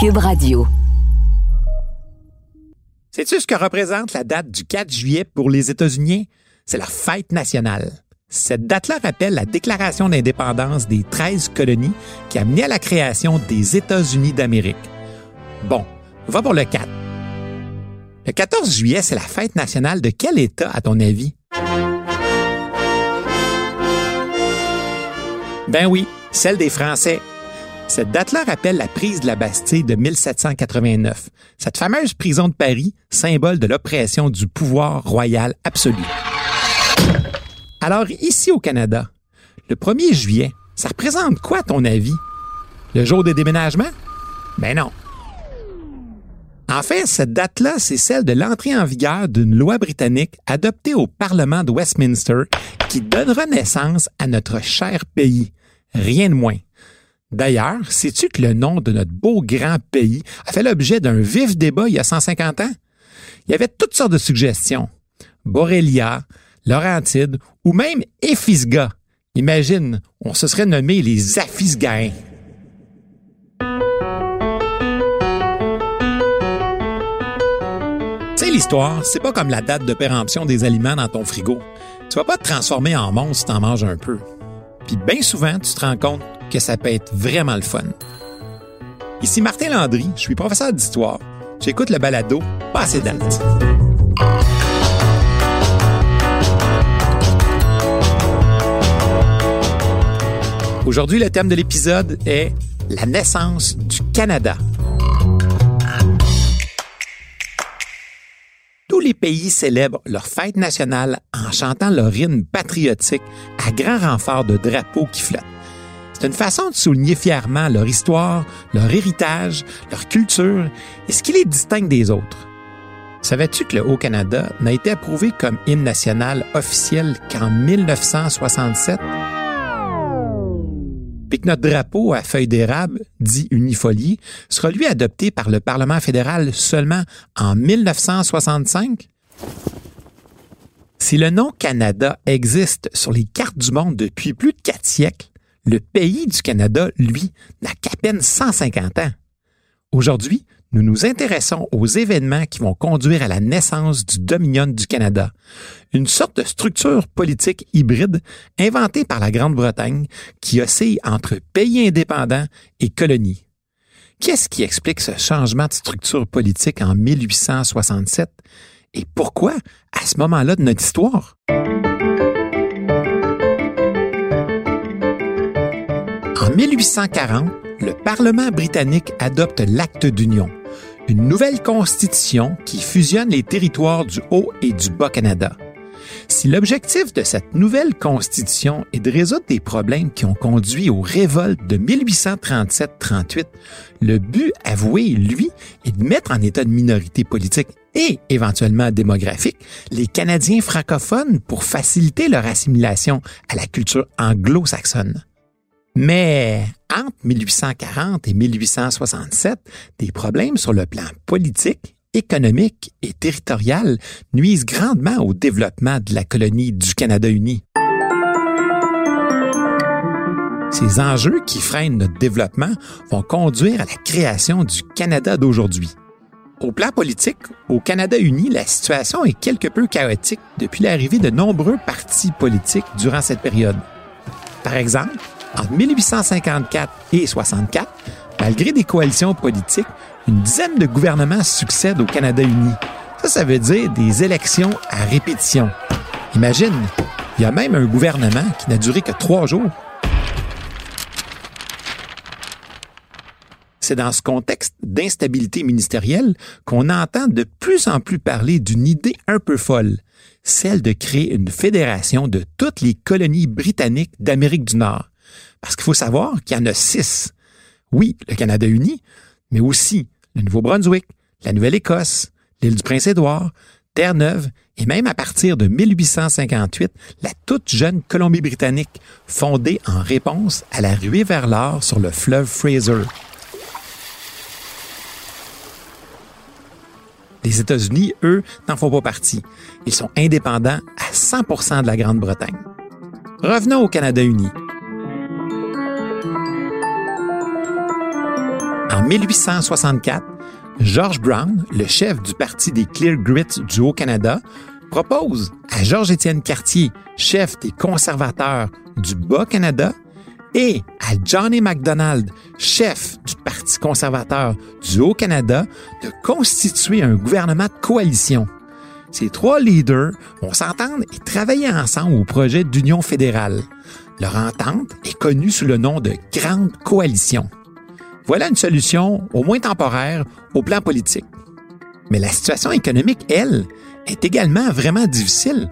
Cube Radio. Sais-tu ce que représente la date du 4 juillet pour les États-Unis? C'est leur fête nationale. Cette date-là rappelle la déclaration d'indépendance des 13 colonies qui a mené à la création des États-Unis d'Amérique. Bon, on va pour le 4. Le 14 juillet, c'est la fête nationale de quel État, à ton avis? Ben oui, celle des Français. Cette date-là rappelle la prise de la Bastille de 1789, cette fameuse prison de Paris, symbole de l'oppression du pouvoir royal absolu. Alors ici au Canada, le 1er juillet, ça représente quoi à ton avis? Le jour des déménagements? Ben non. En fait, cette date-là, c'est celle de l'entrée en vigueur d'une loi britannique adoptée au Parlement de Westminster qui donnera naissance à notre cher pays, Rien de moins. D'ailleurs, sais-tu que le nom de notre beau grand pays a fait l'objet d'un vif débat il y a 150 ans? Il y avait toutes sortes de suggestions. Borrelia, Laurentide ou même Ephisga. Imagine, on se serait nommé les Aphisgains. Tu sais, l'histoire, c'est pas comme la date de péremption des aliments dans ton frigo. Tu vas pas te transformer en monstre si t'en manges un peu. Puis bien souvent, tu te rends compte que ça peut être vraiment le fun. Ici Martin Landry, je suis professeur d'histoire. J'écoute le balado Passé date. Aujourd'hui, le thème de l'épisode est la naissance du Canada. Tous les pays célèbrent leur fête nationale en chantant leur hymne patriotique à grand renfort de drapeaux qui flottent. C'est une façon de souligner fièrement leur histoire, leur héritage, leur culture et ce qui les distingue des autres. Savais-tu que le Haut-Canada n'a été approuvé comme hymne national officiel qu'en 1967? Puis que notre drapeau à feuilles d'érable, dit unifolié, sera lui adopté par le Parlement fédéral seulement en 1965? Si le nom Canada existe sur les cartes du monde depuis plus de quatre siècles, le pays du Canada, lui, n'a qu'à peine 150 ans. Aujourd'hui, nous nous intéressons aux événements qui vont conduire à la naissance du Dominion du Canada, une sorte de structure politique hybride inventée par la Grande-Bretagne qui oscille entre pays indépendants et colonies. Qu'est-ce qui explique ce changement de structure politique en 1867 et pourquoi à ce moment-là de notre histoire? En 1840, le Parlement britannique adopte l'Acte d'Union, une nouvelle constitution qui fusionne les territoires du Haut et du Bas-Canada. Si l'objectif de cette nouvelle constitution est de résoudre des problèmes qui ont conduit aux révoltes de 1837-38, le but avoué, lui, est de mettre en état de minorité politique et éventuellement démographique les Canadiens francophones pour faciliter leur assimilation à la culture anglo-saxonne. Mais entre 1840 et 1867, des problèmes sur le plan politique, économique et territorial nuisent grandement au développement de la colonie du Canada uni. Ces enjeux qui freinent notre développement vont conduire à la création du Canada d'aujourd'hui. Au plan politique, au Canada uni, la situation est quelque peu chaotique depuis l'arrivée de nombreux partis politiques durant cette période. Par exemple, entre 1854 et 64, malgré des coalitions politiques, une dizaine de gouvernements succèdent au Canada uni. Ça, ça veut dire des élections à répétition. Imagine, il y a même un gouvernement qui n'a duré que trois jours. C'est dans ce contexte d'instabilité ministérielle qu'on entend de plus en plus parler d'une idée un peu folle, celle de créer une fédération de toutes les colonies britanniques d'Amérique du Nord, parce qu'il faut savoir qu'il y en a six. Oui, le Canada uni, mais aussi le Nouveau-Brunswick, la Nouvelle-Écosse, l'île du Prince-Édouard, Terre-Neuve et même à partir de 1858, la toute jeune Colombie-Britannique, fondée en réponse à la ruée vers l'or sur le fleuve Fraser. Les États-Unis, eux, n'en font pas partie. Ils sont indépendants à 100% de la Grande-Bretagne. Revenons au Canada uni. En 1864, George Brown, le chef du parti des Clear Grits du Haut-Canada, propose à Georges-Étienne Cartier, chef des conservateurs du Bas-Canada, et à Johnny MacDonald, chef du Parti conservateur du Haut-Canada, de constituer un gouvernement de coalition. Ces trois leaders vont s'entendre et travailler ensemble au projet d'union fédérale. Leur entente est connue sous le nom de Grande Coalition. Voilà une solution, au moins temporaire, au plan politique. Mais la situation économique, elle, est également vraiment difficile,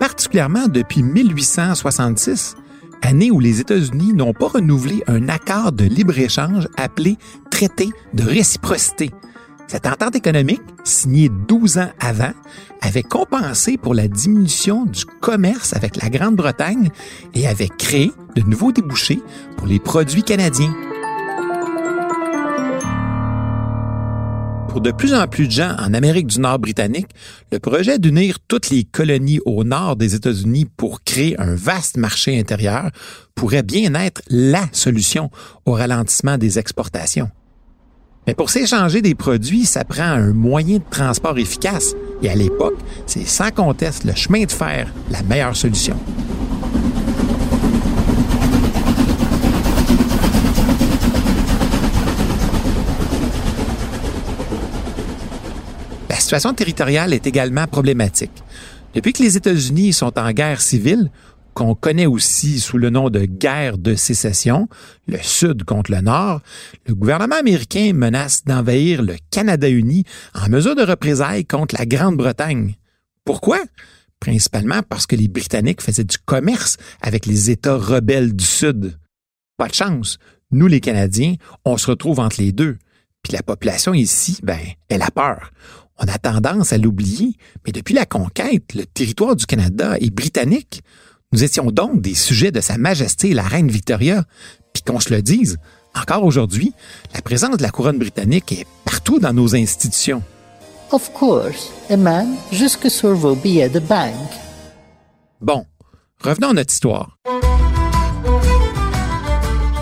particulièrement depuis 1866, année où les États-Unis n'ont pas renouvelé un accord de libre-échange appelé Traité de réciprocité. Cette entente économique, signée 12 ans avant, avait compensé pour la diminution du commerce avec la Grande-Bretagne et avait créé de nouveaux débouchés pour les produits canadiens. Pour de plus en plus de gens en Amérique du Nord britannique, le projet d'unir toutes les colonies au nord des États-Unis pour créer un vaste marché intérieur pourrait bien être la solution au ralentissement des exportations. Mais pour s'échanger des produits, ça prend un moyen de transport efficace. Et à l'époque, c'est sans conteste le chemin de fer la meilleure solution. Situation territoriale est également problématique. Depuis que les États-Unis sont en guerre civile, qu'on connaît aussi sous le nom de guerre de sécession, le Sud contre le Nord, le gouvernement américain menace d'envahir le Canada uni en mesure de représailles contre la Grande-Bretagne. Pourquoi? Principalement parce que les Britanniques faisaient du commerce avec les États rebelles du Sud. Pas de chance. Nous, les Canadiens, on se retrouve entre les deux. Puis la population ici, ben, elle a peur. On a tendance à l'oublier, mais depuis la conquête, le territoire du Canada est britannique. Nous étions donc des sujets de Sa Majesté la Reine Victoria. Puis qu'on se le dise, encore aujourd'hui, la présence de la couronne britannique est partout dans nos institutions. Of course, et même jusque sur vos billets de banque. Bon, revenons à notre histoire.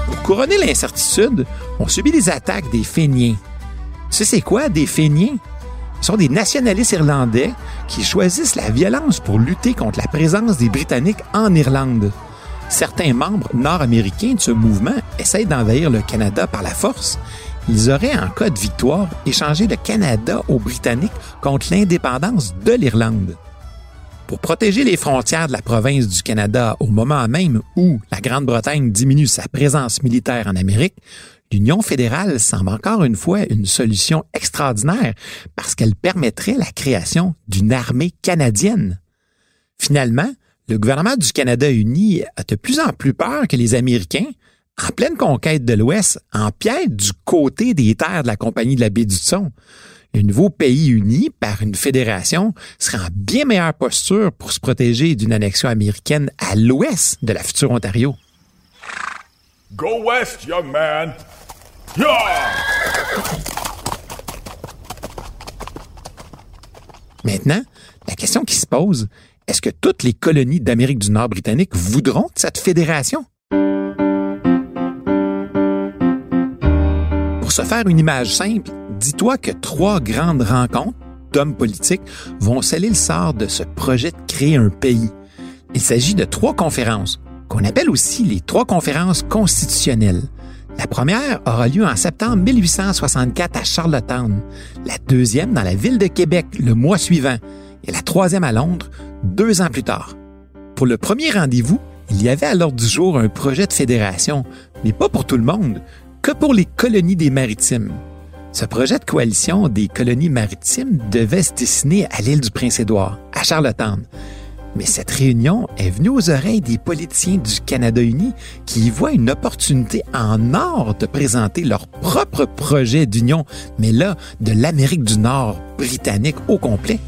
Pour couronner l'incertitude, on subit des attaques des Féniens. Tu sais c'est quoi des Féniens? Ce sont des nationalistes irlandais qui choisissent la violence pour lutter contre la présence des Britanniques en Irlande. Certains membres nord-américains de ce mouvement essayent d'envahir le Canada par la force. Ils auraient, en cas de victoire, échangé le Canada aux Britanniques contre l'indépendance de l'Irlande. Pour protéger les frontières de la province du Canada au moment même où la Grande-Bretagne diminue sa présence militaire en Amérique, l'Union fédérale semble encore une fois une solution extraordinaire parce qu'elle permettrait la création d'une armée canadienne. Finalement, le gouvernement du Canada uni a de plus en plus peur que les Américains, en pleine conquête de l'Ouest, empiètent du côté des terres de la Compagnie de la baie du Son. Le nouveau pays uni par une fédération serait en bien meilleure posture pour se protéger d'une annexion américaine à l'ouest de la future Ontario. Go west, young man. Maintenant, la question qui se pose, est-ce que toutes les colonies d'Amérique du Nord britannique voudront cette fédération? Pour se faire une image simple, dis-toi que trois grandes rencontres d'hommes politiques vont sceller le sort de ce projet de créer un pays. Il s'agit de trois conférences, qu'on appelle aussi les trois conférences constitutionnelles. La première aura lieu en septembre 1864 à Charlottetown, la deuxième dans la ville de Québec le mois suivant et la troisième à Londres deux ans plus tard. Pour le premier rendez-vous, il y avait à l'ordre du jour un projet de fédération, mais pas pour tout le monde, que pour les colonies des maritimes. Ce projet de coalition des colonies maritimes devait se dessiner à l'île du Prince-Édouard, à Charlottetown. Mais cette réunion est venue aux oreilles des politiciens du Canada uni qui y voient une opportunité en or de présenter leur propre projet d'union, mais là, de l'Amérique du Nord britannique au complet.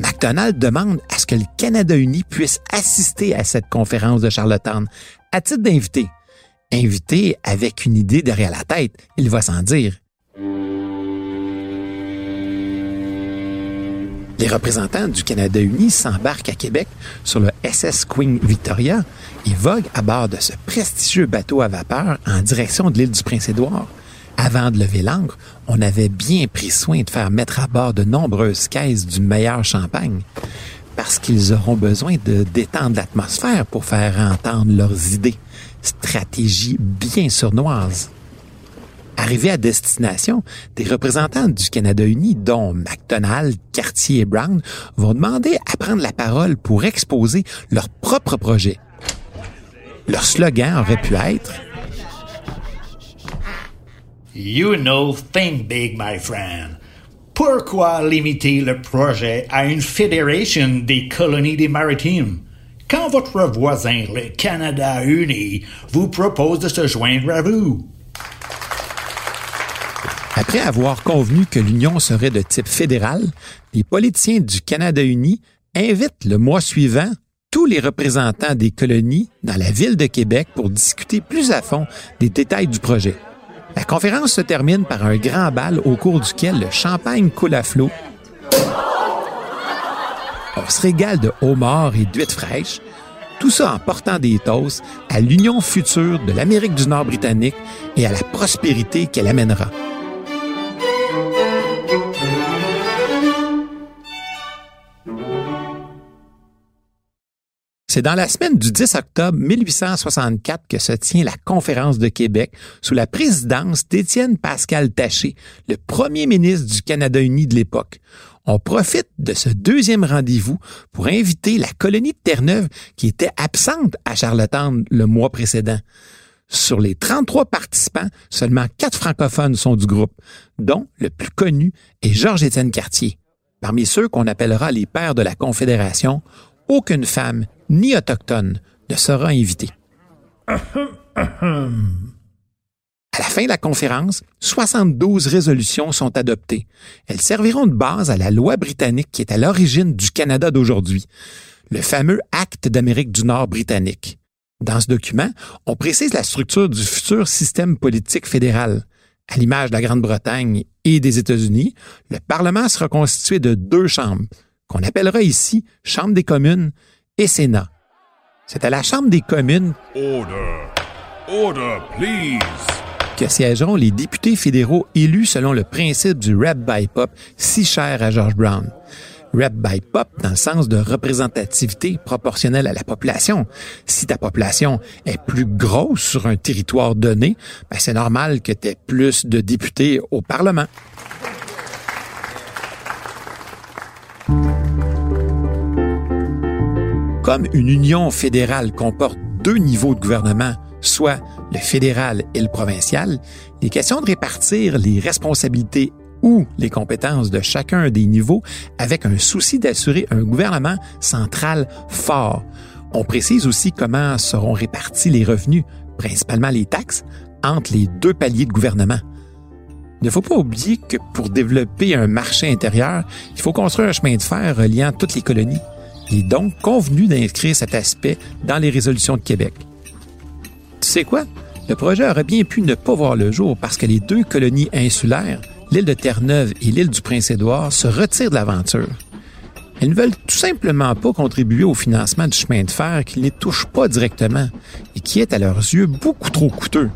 MacDonald demande à ce que le Canada uni puisse assister à cette conférence de Charlottetown à titre d'invité. Invité avec une idée derrière la tête, il va s'en dire. Les représentants du Canada uni s'embarquent à Québec sur le SS Queen Victoria et voguent à bord de ce prestigieux bateau à vapeur en direction de l'île du Prince-Édouard. Avant de lever l'ancre, on avait bien pris soin de faire mettre à bord de nombreuses caisses du meilleur champagne, parce qu'ils auront besoin de détendre l'atmosphère pour faire entendre leurs idées. Stratégie bien sournoise. Arrivés à destination, des représentants du Canada uni, dont McDonald, Cartier et Brown, vont demander à prendre la parole pour exposer leur propre projet. Leur slogan aurait pu être You know, think big, my friend. Pourquoi limiter le projet à une fédération des colonies des maritimes? Quand votre voisin, le Canada uni, vous propose de se joindre à vous. Après avoir convenu que l'union serait de type fédéral, les politiciens du Canada uni invitent le mois suivant tous les représentants des colonies dans la ville de Québec pour discuter plus à fond des détails du projet. La conférence se termine par un grand bal au cours duquel le champagne coule à flot. On se régale de homards et d'huîtres fraîches, tout ça en portant des toasts à l'union future de l'Amérique du Nord britannique et à la prospérité qu'elle amènera. C'est dans la semaine du 10 octobre 1864 que se tient la conférence de Québec sous la présidence d'Étienne Pascal Taché, le premier ministre du Canada uni de l'époque. On profite de ce deuxième rendez-vous pour inviter la colonie de Terre-Neuve qui était absente à Charlottetown le mois précédent. Sur les 33 participants, seulement quatre francophones sont du groupe, dont le plus connu est Georges-Étienne Cartier. Parmi ceux qu'on appellera les pères de la Confédération, aucune femme ni autochtone ne sera invitée. À la fin de la conférence, 72 résolutions sont adoptées. Elles serviront de base à la loi britannique qui est à l'origine du Canada d'aujourd'hui, le fameux Acte d'Amérique du Nord britannique. Dans ce document, on précise la structure du futur système politique fédéral. À l'image de la Grande-Bretagne et des États-Unis, le Parlement sera constitué de deux chambres, qu'on appellera ici Chambre des communes et Sénat. C'est à la Chambre des communes Order. Order, please. que siégeront les députés fédéraux élus selon le principe du rep by pop si cher à George Brown. Rep by pop dans le sens de représentativité proportionnelle à la population. Si ta population est plus grosse sur un territoire donné, ben c'est normal que tu aies plus de députés au Parlement. Comme une union fédérale comporte deux niveaux de gouvernement, soit le fédéral et le provincial, il est question de répartir les responsabilités ou les compétences de chacun des niveaux avec un souci d'assurer un gouvernement central fort. On précise aussi comment seront répartis les revenus, principalement les taxes, entre les deux paliers de gouvernement. Il ne faut pas oublier que pour développer un marché intérieur, il faut construire un chemin de fer reliant toutes les colonies. Il est donc convenu d'inscrire cet aspect dans les résolutions de Québec. Tu sais quoi? Le projet aurait bien pu ne pas voir le jour parce que les deux colonies insulaires, l'île de Terre-Neuve et l'île du Prince-Édouard, se retirent de l'aventure. Elles ne veulent tout simplement pas contribuer au financement du chemin de fer qui ne les touche pas directement et qui est à leurs yeux beaucoup trop coûteux.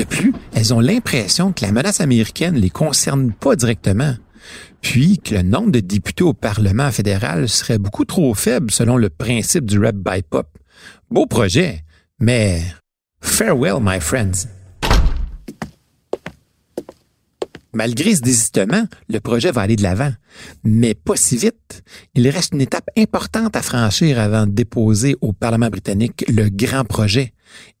De plus, elles ont l'impression que la menace américaine ne les concerne pas directement, puis que le nombre de députés au Parlement fédéral serait beaucoup trop faible selon le principe du rep by pop. Beau projet, mais farewell, my friends. Malgré ce désistement, le projet va aller de l'avant, mais pas si vite. Il reste une étape importante à franchir avant de déposer au Parlement britannique le grand projet.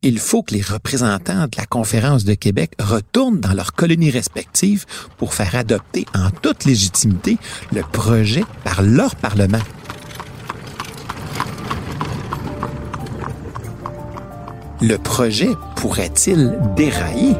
Il faut que les représentants de la conférence de Québec retournent dans leurs colonies respectives pour faire adopter en toute légitimité le projet par leur Parlement. Le projet pourrait-il dérailler?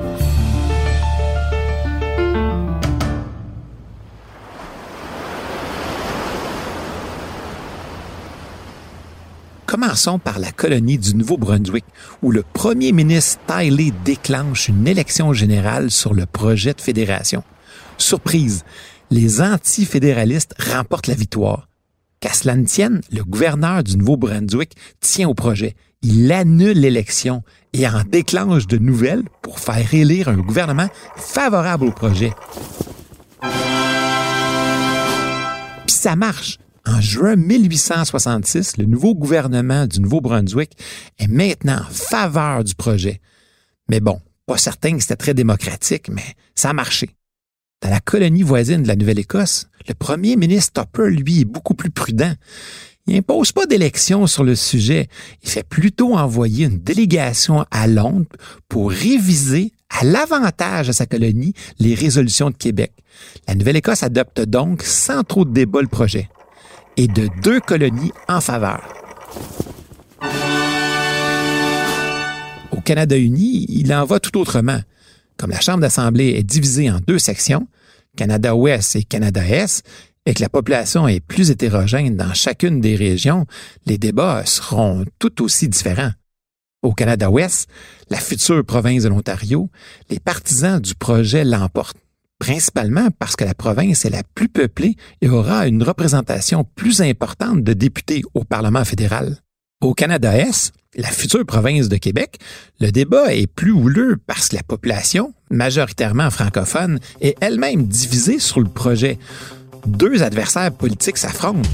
Commençons par la colonie du Nouveau-Brunswick, où le premier ministre Tiley déclenche une élection générale sur le projet de fédération. Surprise, les anti-fédéralistes remportent la victoire. Qu'à cela ne tienne, le gouverneur du Nouveau-Brunswick tient au projet. Il annule l'élection et en déclenche de nouvelles pour faire élire un gouvernement favorable au projet. Puis ça marche. En juin 1866, le nouveau gouvernement du Nouveau-Brunswick est maintenant en faveur du projet. Mais bon, pas certain que c'était très démocratique, mais ça a marché. Dans la colonie voisine de la Nouvelle-Écosse, le premier ministre Topper, lui, est beaucoup plus prudent. Il n'impose pas d'élection sur le sujet. Il fait plutôt envoyer une délégation à Londres pour réviser à l'avantage de sa colonie les résolutions de Québec. La Nouvelle-Écosse adopte donc sans trop de débat le projet et de deux colonies en faveur. Au Canada uni, il en va tout autrement. Comme la Chambre d'Assemblée est divisée en deux sections, Canada-Ouest et Canada-Est, et que la population est plus hétérogène dans chacune des régions, les débats seront tout aussi différents. Au Canada-Ouest, la future province de l'Ontario, les partisans du projet l'emportent, principalement parce que la province est la plus peuplée et aura une représentation plus importante de députés au Parlement fédéral. Au Canada-Est, la future province de Québec, le débat est plus houleux parce que la population, majoritairement francophone, est elle-même divisée sur le projet. Deux adversaires politiques s'affrontent.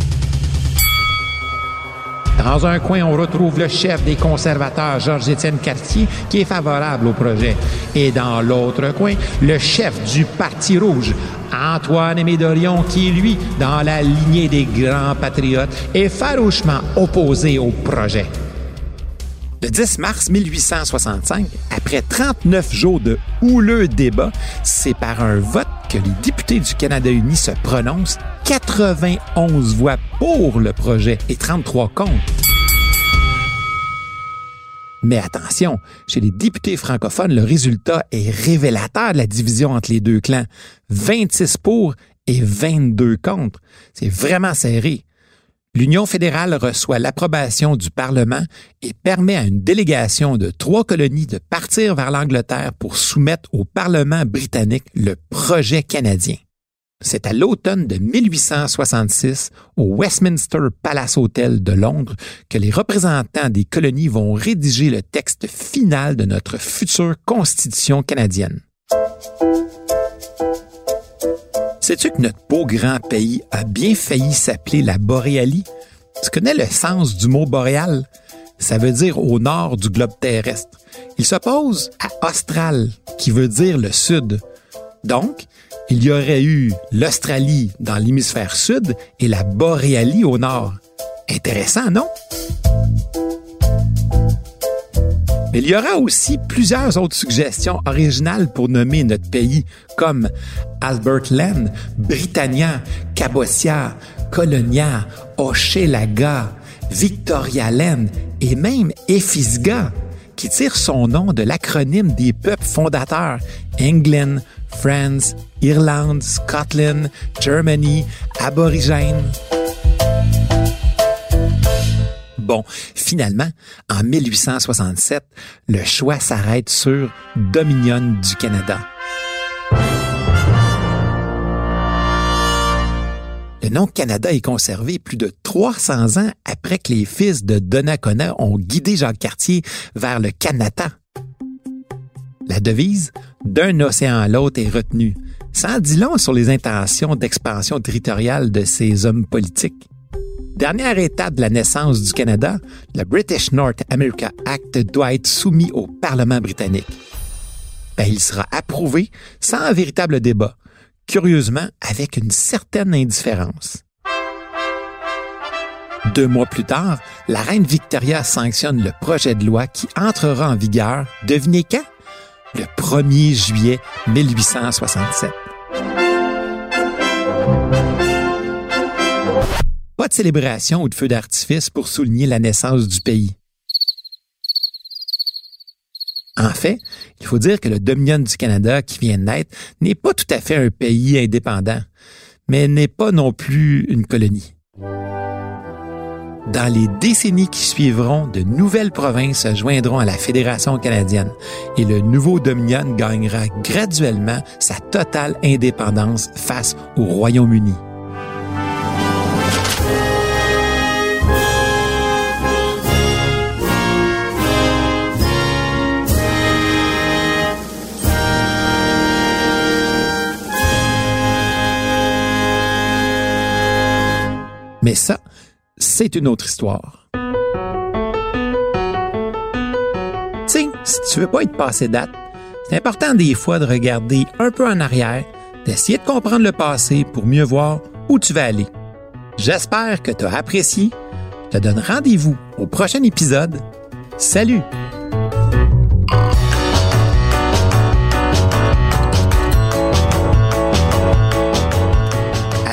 Dans un coin, on retrouve le chef des conservateurs, Georges-Étienne Cartier, qui est favorable au projet. Et dans l'autre coin, le chef du Parti rouge, Antoine Aimé Dorion, qui, lui, dans la lignée des grands patriotes, est farouchement opposé au projet. Le 10 mars 1865, après 39 jours de houleux débats, c'est par un vote que les députés du Canada uni se prononcent 91 voix pour le projet et 33 contre. Mais attention, chez les députés francophones, le résultat est révélateur de la division entre les deux clans. 26 pour et 22 contre. C'est vraiment serré. L'Union fédérale reçoit l'approbation du Parlement et permet à une délégation de trois colonies de partir vers l'Angleterre pour soumettre au Parlement britannique le projet canadien. C'est à l'automne de 1866, au Westminster Palace Hotel de Londres, que les représentants des colonies vont rédiger le texte final de notre future Constitution canadienne. Sais-tu que notre beau grand pays a bien failli s'appeler la Boréalie? Tu connais le sens du mot boréal? Ça veut dire au nord du globe terrestre. Il s'oppose à austral, qui veut dire le sud. Donc, il y aurait eu l'Australie dans l'hémisphère sud et la Boréalie au nord. Intéressant, non? Il y aura aussi plusieurs autres suggestions originales pour nommer notre pays, comme Albert Land, Britannia, Cabossia, Colonia, Hochelaga, Victoria Land et même Ephisga, qui tire son nom de l'acronyme des peuples fondateurs England, France, Irlande, Scotland, Germany, Aborigènes. Bon, finalement, en 1867, le choix s'arrête sur Dominion du Canada. Le nom Canada est conservé plus de 300 ans après que les fils de Donnacona ont guidé Jacques Cartier vers le Canada. La devise d'un océan à l'autre est retenue. Ça en dit long sur les intentions d'expansion territoriale de ces hommes politiques. Dernière étape de la naissance du Canada, le British North America Act doit être soumis au Parlement britannique. Ben, il sera approuvé sans un véritable débat, curieusement avec une certaine indifférence. Deux mois plus tard, la reine Victoria sanctionne le projet de loi qui entrera en vigueur, devinez quand? Le 1er juillet 1867. De célébration ou de feu d'artifice pour souligner la naissance du pays. En fait, il faut dire que le Dominion du Canada qui vient de naître n'est pas tout à fait un pays indépendant, mais n'est pas non plus une colonie. Dans les décennies qui suivront, de nouvelles provinces se joindront à la Fédération canadienne et le nouveau Dominion gagnera graduellement sa totale indépendance face au Royaume-Uni. Mais ça, c'est une autre histoire. Tu si tu veux pas être passé date, c'est important des fois de regarder un peu en arrière, d'essayer de comprendre le passé pour mieux voir où tu vas aller. J'espère que tu as apprécié. Je te donne rendez-vous au prochain épisode. Salut!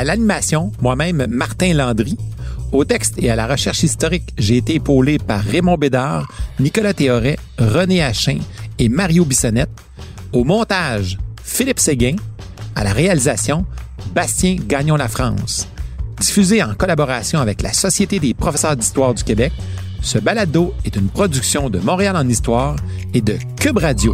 À l'animation, moi-même, Martin Landry. Au texte et à la recherche historique, j'ai été épaulé par Raymond Bédard, Nicolas Théoret, René Hachin et Mario Bissonnette. Au montage, Philippe Séguin. À la réalisation, Bastien Gagnon La France. Diffusé en collaboration avec la Société des professeurs d'histoire du Québec, ce balado est une production de Montréal en histoire et de Cube Radio.